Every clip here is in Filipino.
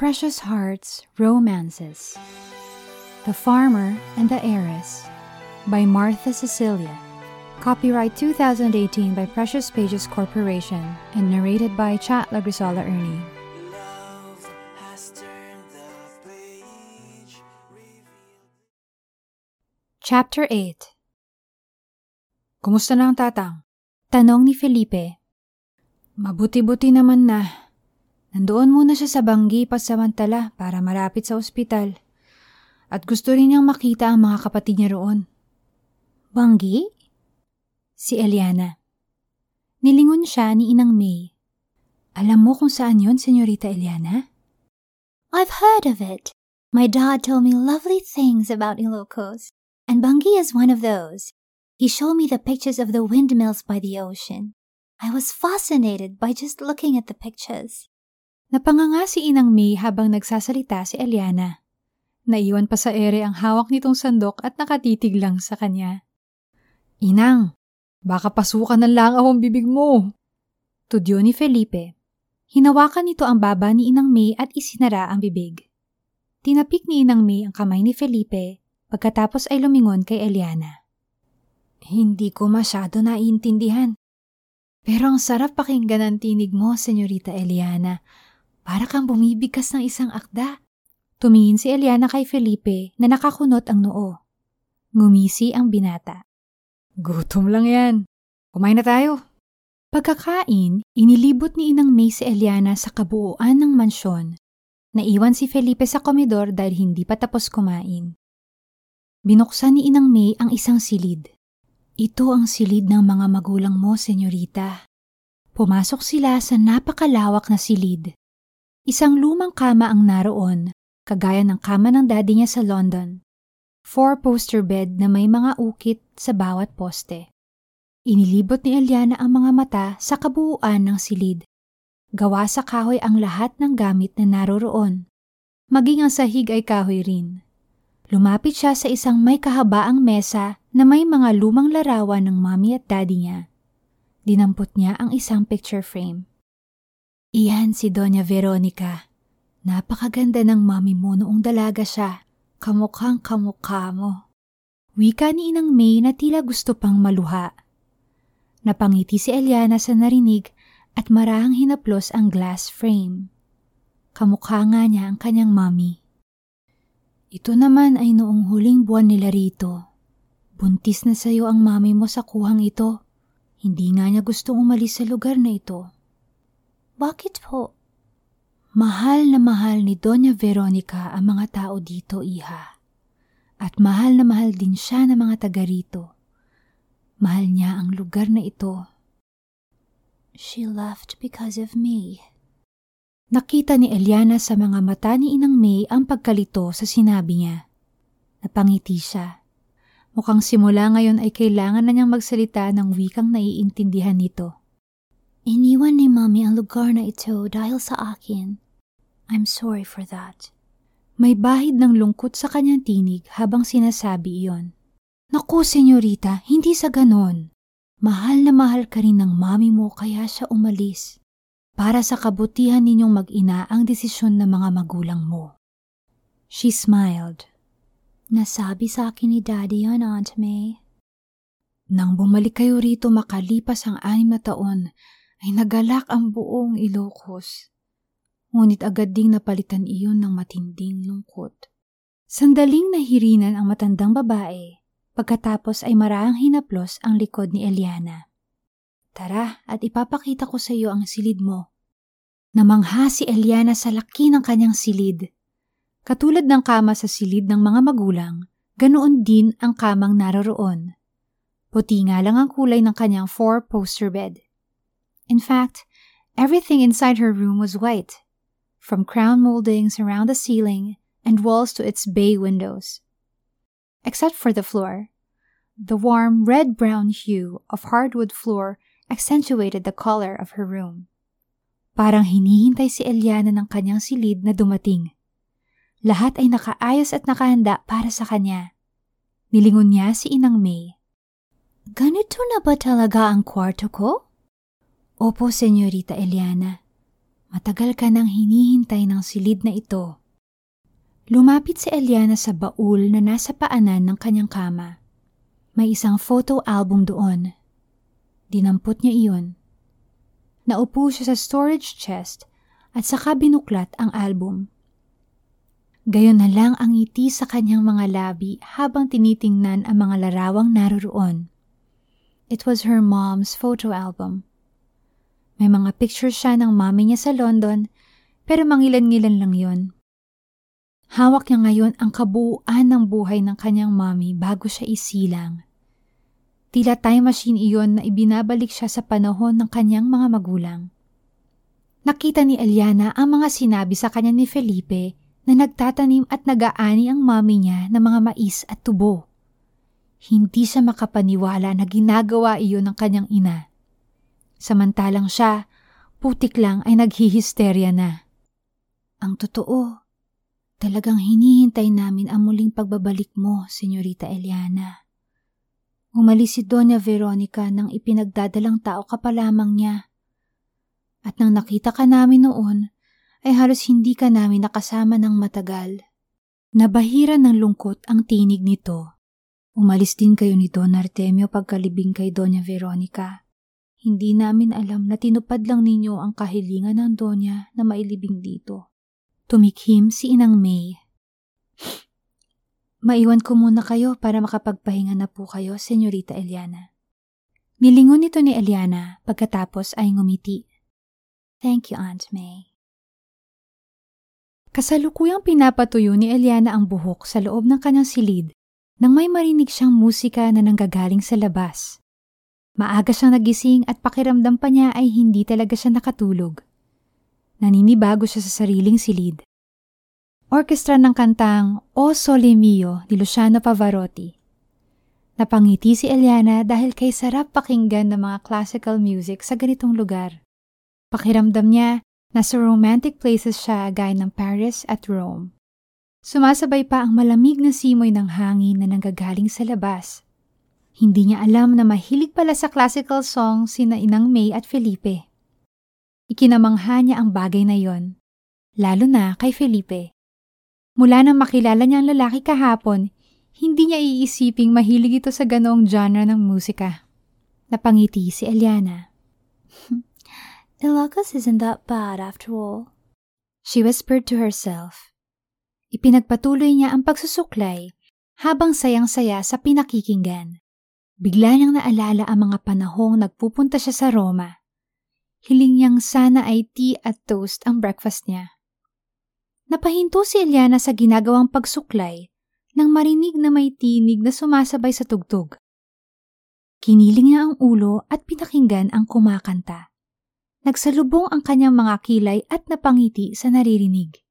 Precious Hearts Romances The Farmer and the Heiress by Martha Cecilia. Copyright 2018 by Precious Pages Corporation and narrated by Chat Lagrisola Ernie. Love has turned the page, revealed Chapter 8 Kumusta na ang tatang? Tanong ni Felipe. Mabuti-buti naman na. Nandoon muna siya sa banggi pasamantala para malapit sa ospital. At gusto rin niyang makita ang mga kapatid niya roon. Banggi? Si Eliana. Nilingon siya ni Inang May. Alam mo kung saan yon, Senyorita Eliana? I've heard of it. My dad told me lovely things about Ilocos, and Bungi is one of those. He showed me the pictures of the windmills by the ocean. I was fascinated by just looking at the pictures. Napanganga si Inang May habang nagsasalita si Eliana. Naiwan pa sa ere ang hawak nitong sandok at nakatitig lang sa kanya. Inang, baka pasukan ng langaw ang bibig mo. Tudyo ni Felipe. Hinawakan nito ang baba ni Inang May at isinara ang bibig. Tinapik ni Inang May ang kamay ni Felipe pagkatapos ay lumingon kay Eliana. Hindi ko masyado naiintindihan. Pero ang sarap pakinggan ang tinig mo, Senyorita Eliana. Para kang bumibigkas ng isang akda. Tumingin si Eliana kay Felipe na nakakunot ang noo. Ngumisi ang binata. Gutom lang yan. Kumain na tayo. Pagkakain, inilibot ni Inang May si Eliana sa kabuuan ng mansyon. Naiwan si Felipe sa komedor dahil hindi pa tapos kumain. Binuksan ni Inang May ang isang silid. Ito ang silid ng mga magulang mo, senyorita. Pumasok sila sa napakalawak na silid. Isang lumang kama ang naroon, kagaya ng kama ng daddy niya sa London. Four-poster bed na may mga ukit sa bawat poste. Inilibot ni Eliana ang mga mata sa kabuuan ng silid. Gawa sa kahoy ang lahat ng gamit na naroroon. Maging ang sahig ay kahoy rin. Lumapit siya sa isang may kahabaang mesa na may mga lumang larawan ng mommy at daddy niya. Dinampot niya ang isang picture frame. Iyan si Doña Veronica. Napakaganda ng mami mo noong dalaga siya. Kamukhang kamukha mo. Wika ni Inang May na tila gusto pang maluha. Napangiti si Eliana sa narinig at marahang hinaplos ang glass frame. Kamukha nga niya ang kanyang mami. Ito naman ay noong huling buwan nila rito. Buntis na sa'yo ang mami mo sa kuhang ito. Hindi nga niya gustong umalis sa lugar na ito. Bakit po? Mahal na mahal ni Doña Veronica ang mga tao dito, iha. At mahal na mahal din siya ng mga taga rito. Mahal niya ang lugar na ito. She left because of me. Nakita ni Eliana sa mga mata ni Inang May ang pagkalito sa sinabi niya. Napangiti siya. Mukhang simula ngayon ay kailangan na niyang magsalita ng wikang naiintindihan nito. Iniwan ni Mami ang lugar na ito dahil sa akin. I'm sorry for that. May bahid ng lungkot sa kanyang tinig habang sinasabi iyon. Naku, senyorita, hindi sa ganon. Mahal na mahal ka rin ng mami mo kaya siya umalis. Para sa kabutihan ninyong mag-ina ang desisyon ng mga magulang mo. She smiled. Nasabi sa akin ni Daddy yon, Aunt May. Nang bumalik kayo rito makalipas ang anim na taon, ay nagalak ang buong Ilocos. Ngunit agad ding napalitan iyon ng matinding lungkot. Sandaling nahirinan ang matandang babae, pagkatapos ay marahang hinaplos ang likod ni Eliana. Tara at ipapakita ko sa iyo ang silid mo. Namangha si Eliana sa laki ng kanyang silid. Katulad ng kama sa silid ng mga magulang, ganoon din ang kamang naroroon. Puti nga lang ang kulay ng kanyang four-poster bed. In fact, everything inside her room was white, from crown moldings around the ceiling and walls to its bay windows. Except for the floor. The warm red-brown hue of hardwood floor accentuated the color of her room. Parang hinihintay si Eliana ng kanyang silid na dumating. Lahat ay nakaayos at nakahanda para sa kanya. Nilingon niya si Inang May. Ganito na ba talaga ang kwarto ko? Opo, Senyorita Eliana. Matagal ka nang hinihintay ng silid na ito. Lumapit si Eliana sa baul na nasa paanan ng kanyang kama. May isang photo album doon. Dinampot niya iyon. Naupo siya sa storage chest at saka binuklat ang album. Gayon na lang ang ngiti sa kanyang mga labi habang tinitingnan ang mga larawang naroroon. It was her mom's photo album. May mga pictures siya ng mami niya sa London pero mangilan-ngilan lang yon. Hawak niya ngayon ang kabuuan ng buhay ng kanyang mami bago siya isilang. Tila time machine iyon na ibinabalik siya sa panahon ng kanyang mga magulang. Nakita ni Eliana ang mga sinabi sa kanya ni Felipe na nagtatanim at nag-aani ang mami niya ng mga mais at tubo. Hindi siya makapaniwala na ginagawa iyon ng kanyang ina. Samantalang siya, putik lang ay naghihisterya na. Ang totoo, talagang hinihintay namin ang muling pagbabalik mo, Senyorita Eliana. Umalis si Doña Veronica nang ipinagdadalang tao ka pa lamang niya. At nang nakita ka namin noon, ay halos hindi ka namin nakasama ng matagal. Nabahira ng lungkot ang tinig nito. Umalis din kayo ni Don Artemio pagkalibing kay Doña Veronica. Hindi namin alam na tinupad lang ninyo ang kahilingan ng Donya na mailibing dito. Tumikhim si Inang May. Maiwan ko muna kayo para makapagpahinga na po kayo, Senyorita Eliana. Nilingon ito ni Eliana pagkatapos ay ngumiti. Thank you, Aunt May. Kasalukuyang pinapatuyo ni Eliana ang buhok sa loob ng kanyang silid nang may marinig siyang musika na nanggagaling sa labas. Maaga siyang nagising at pakiramdam pa niya ay hindi talaga siya nakatulog. Naninibago siya sa sariling silid. Orkestra ng kantang O Sole Mio ni Luciano Pavarotti. Napangiti si Eliana dahil kay sarap pakinggan ng mga classical music sa ganitong lugar. Pakiramdam niya nasa romantic places siya gaya ng Paris at Rome. Sumasabay pa ang malamig na simoy ng hangin na nanggagaling sa labas. Hindi niya alam na mahilig pala sa classical song sina Inang May at Felipe. Ikinamangha niya ang bagay na yon, lalo na kay Felipe. Mula nang makilala niya ang lalaki kahapon, hindi niya iisiping mahilig ito sa ganoong genre ng musika. Napangiti si Eliana. Ilocos isn't that bad after all. She whispered to herself. Ipinagpatuloy niya ang pagsusuklay habang sayang-saya sa pinakikinggan. Bigla niyang naalala ang mga panahong nagpupunta siya sa Roma. Hiling niyang sana ay tea at toast ang breakfast niya. Napahinto si Eliana sa ginagawang pagsuklay nang marinig na may tinig na sumasabay sa tugtog. Kiniling niya ang ulo at pinakinggan ang kumakanta. Nagsalubong ang kanyang mga kilay at napangiti sa naririnig.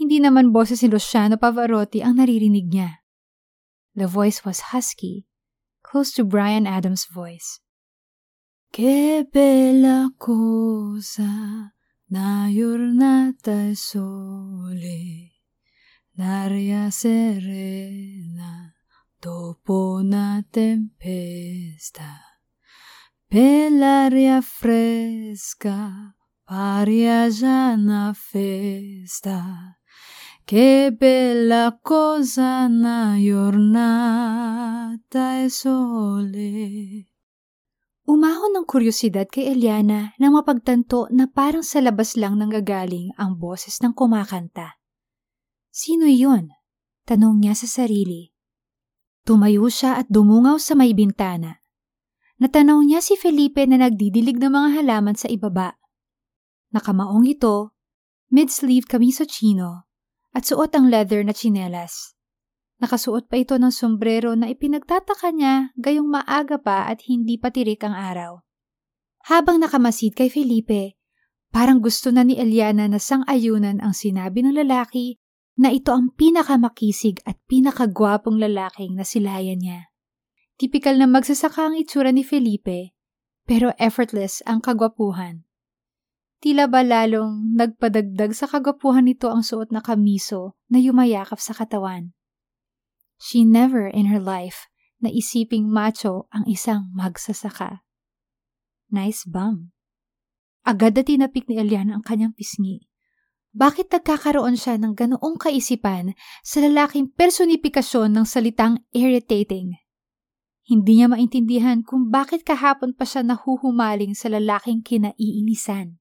Hindi naman boses si Luciano Pavarotti ang naririnig niya. The voice was husky, close to Brian Adams' voice. Que bella cosa la giornata è sole, l'aria serena dopo una tempesta, per l'aria fresca paria già una festa. Che bella cosa una giornata è sole. Umahon ng kuryosidad kay Eliana nang mapagtanto na parang sa labas lang nanggagaling ang boses ng kumakanta. Sino iyon? Tanong niya sa sarili. Tumayo siya at dumungaw sa may bintana. Natanaw niya si Felipe na nagdidilig ng mga halaman sa ibaba. Nakamaong ito, mid-sleeve kamiso chino, at suot ang leather na tsinelas. Nakasuot pa ito ng sombrero na ipinagtataka niya gayong maaga pa at hindi pa tirik ang araw. Habang nakamasid kay Felipe, parang gusto na ni Eliana na sang-ayunan ang sinabi ng lalaki na ito ang pinakamakisig at pinakagwapong lalaking nasilayan niya. Tipikal na magsasaka ang itsura ni Felipe, pero effortless ang kagwapuhan. Tila ba lalong nagpadagdag sa kagwapuhan nito ang suot na kamiso na yumayakap sa katawan. She never in her life na isiping macho ang isang magsasaka. Nice bum. Agad na tinapik ni Eliana ang kanyang pisngi. Bakit nagkakaroon siya ng ganoong kaisipan sa lalaking personifikasyon ng salitang irritating? Hindi niya maintindihan kung bakit kahapon pa siya nahuhumaling sa lalaking kinaiinisan.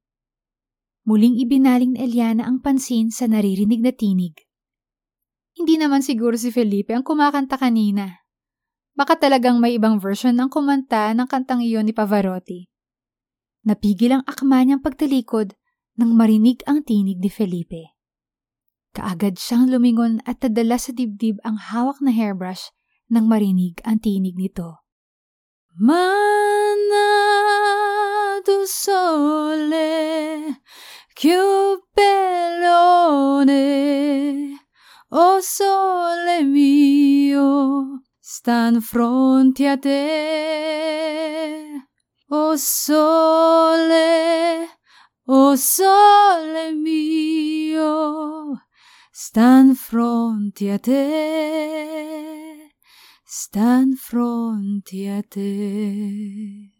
Muling ibinaling ni Eliana ang pansin sa naririnig na tinig. Hindi naman siguro si Felipe ang kumakanta kanina. Baka talagang may ibang version ng kumanta ng kantang iyon ni Pavarotti. Napigil ang akma niyang pagtalikod nang marinig ang tinig ni Felipe. Kaagad siyang lumingon at nadala sa dibdib ang hawak na hairbrush nang marinig ang tinig nito. Manado sole, cupelone, o sole mio, stan fronte a te. O sole, o sole mio, stan fronte a te, stan fronte a te.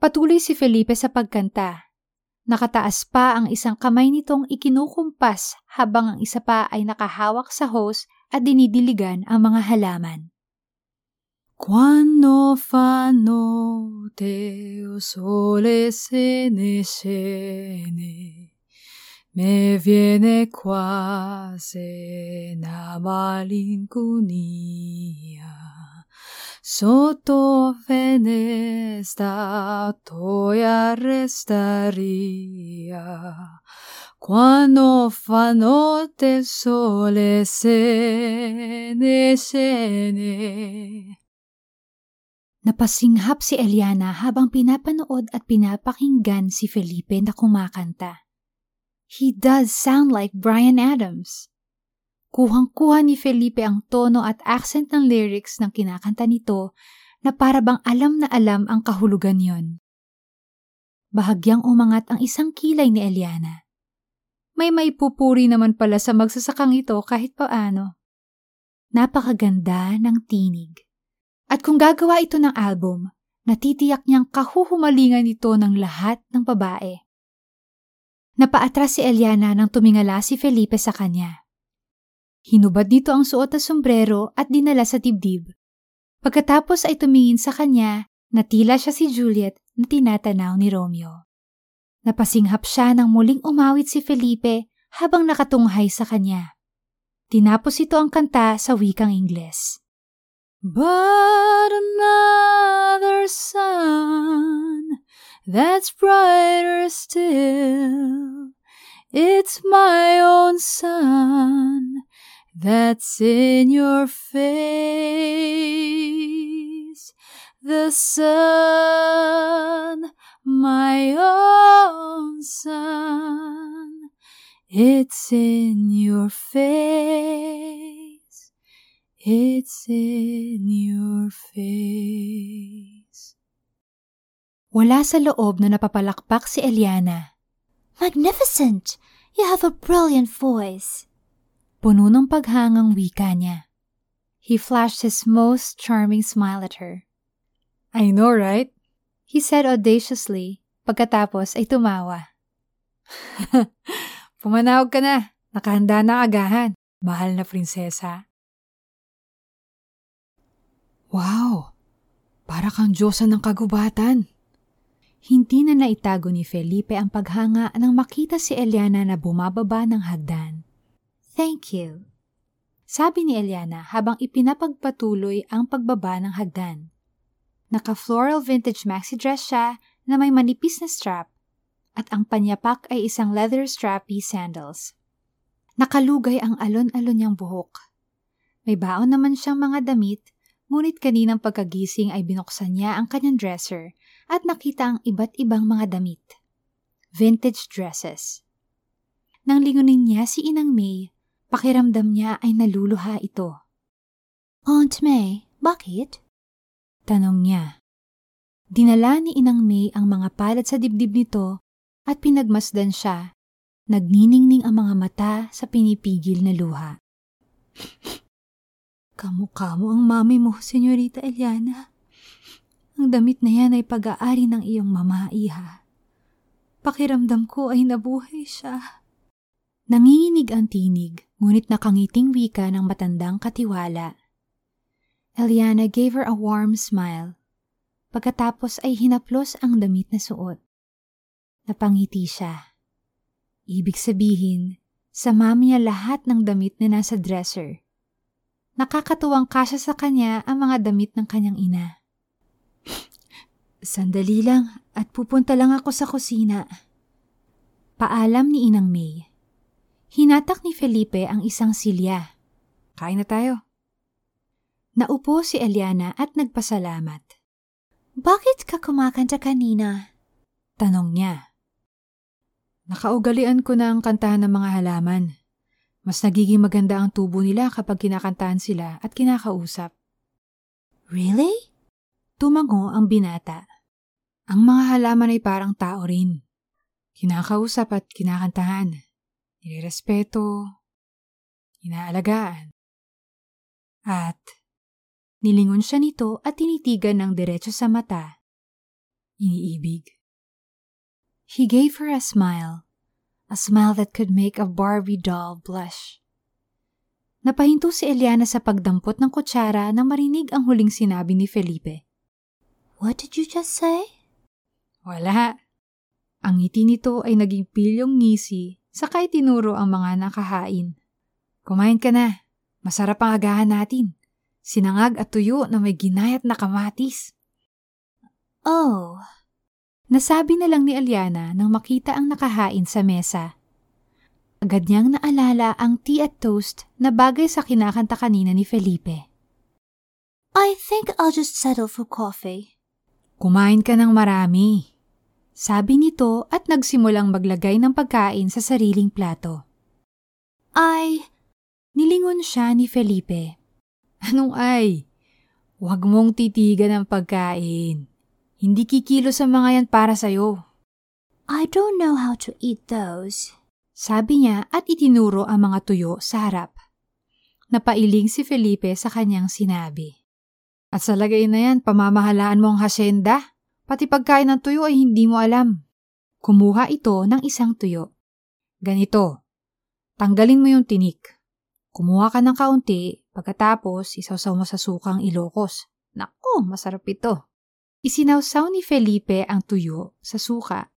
Patuloy si Felipe sa pagkanta. Nakataas pa ang isang kamay nitong ikinukumpas habang ang isa pa ay nakahawak sa hose at dinidiligan ang mga halaman. Quando fa notte o sole se ne scene, me viene quasi una malinconia. Sotto finestra toia restaria, quando fa notte sole se ne scene. Napasinghap si Eliana habang pinapanood at pinapakinggan si Felipe na kumakanta. He does sound like Brian Adams. Kuhang-kuha ni Felipe ang tono at accent ng lyrics ng kinakanta nito na para bang alam na alam ang kahulugan yon. Bahagyang umangat ang isang kilay ni Eliana. May maipupuri naman pala sa magsasakang ito kahit paano. Napakaganda ng tinig. At kung gagawa ito ng album, natitiyak niyang kahuhumalingan ito ng lahat ng babae. Napaatras si Eliana nang tumingala si Felipe sa kanya. Hinubad nito ang suot na sombrero at dinala sa dibdib. Pagkatapos ay tumingin sa kanya na tila siya si Juliet na tinatanaw ni Romeo. Napasinghap siya nang muling umawit si Felipe habang nakatunghay sa kanya. Tinapos ito ang kanta sa wikang Ingles. But another sun that's brighter still. It's my own sun that's in your face. The sun, my own sun, it's in your face. It's in your face. Wala sa loob na napapalakpak si Eliana. Magnificent! You have a brilliant voice. Puno ng paghangang wika niya. He flashed his most charming smile at her. I know, right? He said audaciously, pagkatapos ay tumawa. Pumanawag ka na. Nakahanda na agahan. Mahal na prinsesa. Wow! Para kang Diyosa ng kagubatan. Hindi na naitago ni Felipe ang paghanga nang makita si Eliana na bumababa ng hagdan. Thank you. Sabi ni Eliana habang ipinapagpatuloy ang pagbaba ng hagdan. Naka-floral vintage maxi dress siya na may manipis na strap at ang panyapak ay isang leather strappy sandals. Nakalugay ang alon-alon niyang buhok. May baon naman siyang mga damit, ngunit kaninang pagkagising ay binuksan niya ang kanyang dresser at nakita ang iba't ibang mga damit. Vintage dresses. Nang lingunin niya si Inang May, pakiramdam niya ay naluluha ito. Aunt May, bakit? Tanong niya. Dinala ni Inang May ang mga palad sa dibdib nito at pinagmasdan siya. Nagniningning ang mga mata sa pinipigil na luha. Kamukha mo ang mami mo, Senyorita Eliana. Ang damit na yan ay pag-aari ng iyong mama, iha. Pakiramdam ko ay nabuhay siya. Nanginginig ang tinig, ngunit nakangiting wika ng matandang katiwala. Eliana gave her a warm smile. Pagkatapos ay hinaplos ang damit na suot. Napangiti siya. Ibig sabihin, sama niya lahat ng damit na nasa dresser. Nakakatuwang kasya sa kanya ang mga damit ng kanyang ina. Sandali lang at pupunta lang ako sa kusina. Paalam ni Inang May. Hinatak ni Felipe ang isang silya. Kain na tayo. Naupo si Eliana at nagpasalamat. Bakit ka kumakanta kanina? Tanong niya. Nakaugalian ko na ang kantahan ng mga halaman. Mas nagiging maganda ang tubo nila kapag kinakantahan sila at kinakausap. Really? Tumango ang binata. Ang mga halaman ay parang tao rin. Kinakausap at kinakantahan. Nirerespeto. Inaalagaan. At nilingon siya nito at tinitigan ng diretso sa mata. Iniibig. He gave her a smile. A smile that could make a Barbie doll blush. Napahinto si Eliana sa pagdampot ng kutsara nang marinig ang huling sinabi ni Felipe. What did you just say? Wala. Ang ngiti nito ay naging pilyong ngisi sakay tinuro ang mga nakahain. Kumain ka na. Masarap ang agahan natin. Sinangag at tuyo na may ginayat na kamatis. Oh, Nasabi na lang ni Aliana nang makita ang nakahain sa mesa. Agad niyang naalala ang tea at toast na bagay sa kinakanta kanina ni Felipe. I think I'll just settle for coffee. Kumain ka ng marami. Sabi nito at nagsimulang maglagay ng pagkain sa sariling plato. I, Nilingon siya ni Felipe. Anong ay? Huwag mong titigan ang pagkain. Hindi kikilo sa mga yan para sa'yo. I don't know how to eat those. Sabi niya at itinuro ang mga tuyo sa harap. Napailing si Felipe sa kanyang sinabi. At sa lagay na yan, pamamahalaan mo ang hasyenda. Pati pagkain ng tuyo ay hindi mo alam. Kumuha ito ng isang tuyo. Ganito, tanggalin mo yung tinik. Kumuha ka ng kaunti, pagkatapos isawsaw mo sa sukang ilokos. Naku, masarap ito. Isinawsaw ni Felipe ang tuyo sa suka.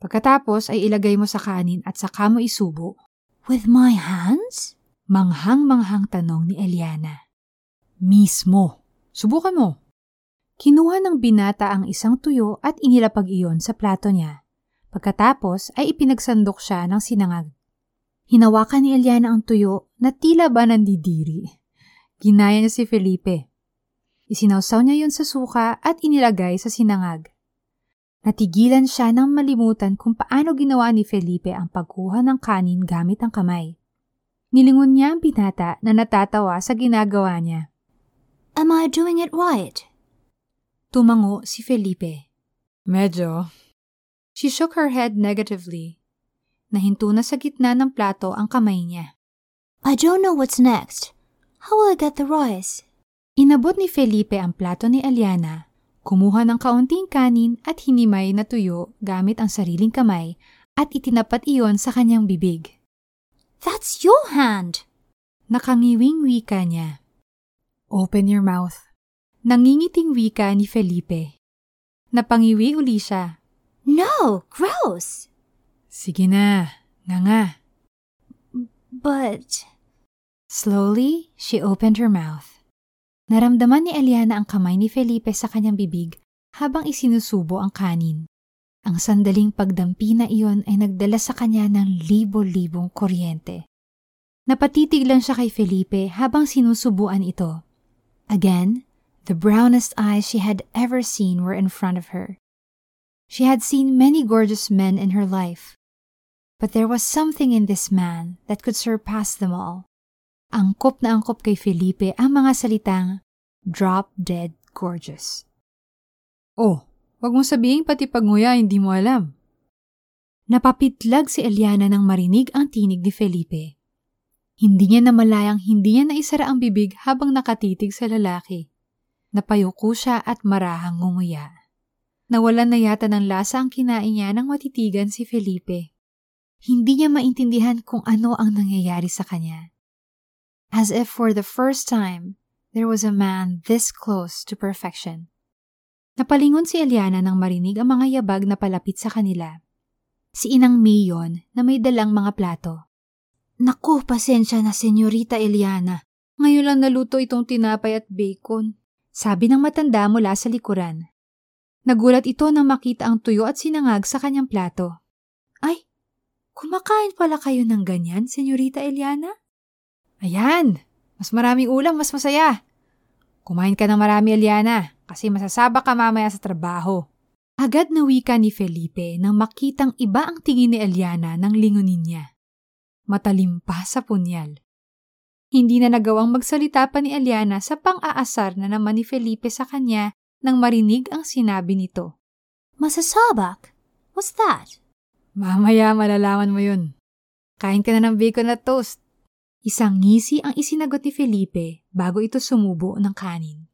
Pagkatapos ay ilagay mo sa kanin at saka mo isubo. With my hands? Manghang-manghang tanong ni Eliana. Mismo. Subukan mo. Kinuha ng binata ang isang tuyo at inilapag iyon sa plato niya. Pagkatapos ay ipinagsandok siya ng sinangag. Hinawakan ni Eliana ang tuyo na tila ba nandidiri. Ginaya niya si Felipe. Isinawsaw niya yun sa suka at inilagay sa sinangag. Natigilan siya nang malimutan kung paano ginawa ni Felipe ang pagkuha ng kanin gamit ang kamay. Nilingon niya ang binata na natatawa sa ginagawa niya. Am I doing it right? Tumango si Felipe. Medyo. She shook her head negatively. Nahinto na sa gitna ng plato ang kamay niya. I don't know what's next. How will I get the rice? Inabot ni Felipe ang plato ni Aliana, kumuha ng kaunting kanin at hinimay na tuyo gamit ang sariling kamay at itinapat iyon sa kanyang bibig. That's your hand. Nakangiwing wika niya. Open your mouth. Nangingiting wika ni Felipe. Napangiwi uli siya. No, gross. Sige na, nga nga. But Slowly, she opened her mouth. Naramdaman ni Eliana ang kamay ni Felipe sa kanyang bibig habang isinusubo ang kanin. Ang sandaling pagdampi na iyon ay nagdala sa kanya ng libo-libong kuryente. Napatitig lang siya kay Felipe habang sinusubuan ito. Again, the brownest eyes she had ever seen were in front of her. She had seen many gorgeous men in her life, but there was something in this man that could surpass them all. Angkop na angkop kay Felipe ang mga salitang drop dead gorgeous. Oh, wag mong sabihin pati pagnguya hindi mo alam. Napapitlag si Eliana nang marinig ang tinig ni Felipe. Hindi niya namalayang hindi niya naisara ang bibig habang nakatitig sa lalaki. Napayuko siya at marahang ngunguya. Nawalan na yata ng lasa ang kinain niya nang matitigan si Felipe. Hindi niya maintindihan kung ano ang nangyayari sa kanya. As if for the first time, there was a man this close to perfection. Napalingon si Eliana nang marinig ang mga yabag na palapit sa kanila. Si Inang May yon na may dalang mga plato. Naku, pasensya na, Senyorita Eliana. Ngayon lang naluto itong tinapay at bacon. Sabi ng matanda mula sa likuran. Nagulat ito nang makita ang tuyo at sinangag sa kanyang plato. Ay, kumakain pala kayo ng ganyan, Senyorita Eliana? Ayan, mas maraming ulam, mas masaya. Kumain ka ng marami, Eliana, kasi masasaba ka mamaya sa trabaho. Agad na wika ni Felipe nang makitang iba ang tingin ni Eliana nang lingunin niya. Matalim pa sa punyal. Hindi na nagawang magsalita pa ni Eliana sa pang-aasar na naman ni Felipe sa kanya nang marinig ang sinabi nito. Masasabak? What's that? Mamaya malalaman mo yun. Kain ka na ng bacon at toast. Isang ngisi ang isinagot ni Felipe bago ito sumubo ng kanin.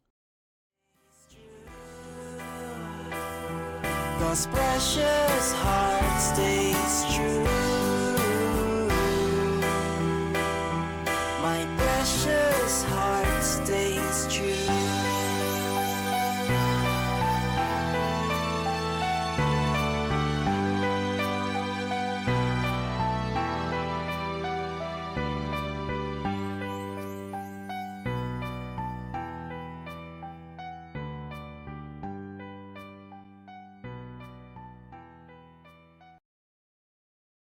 God's precious heart stays true. this heart stays true.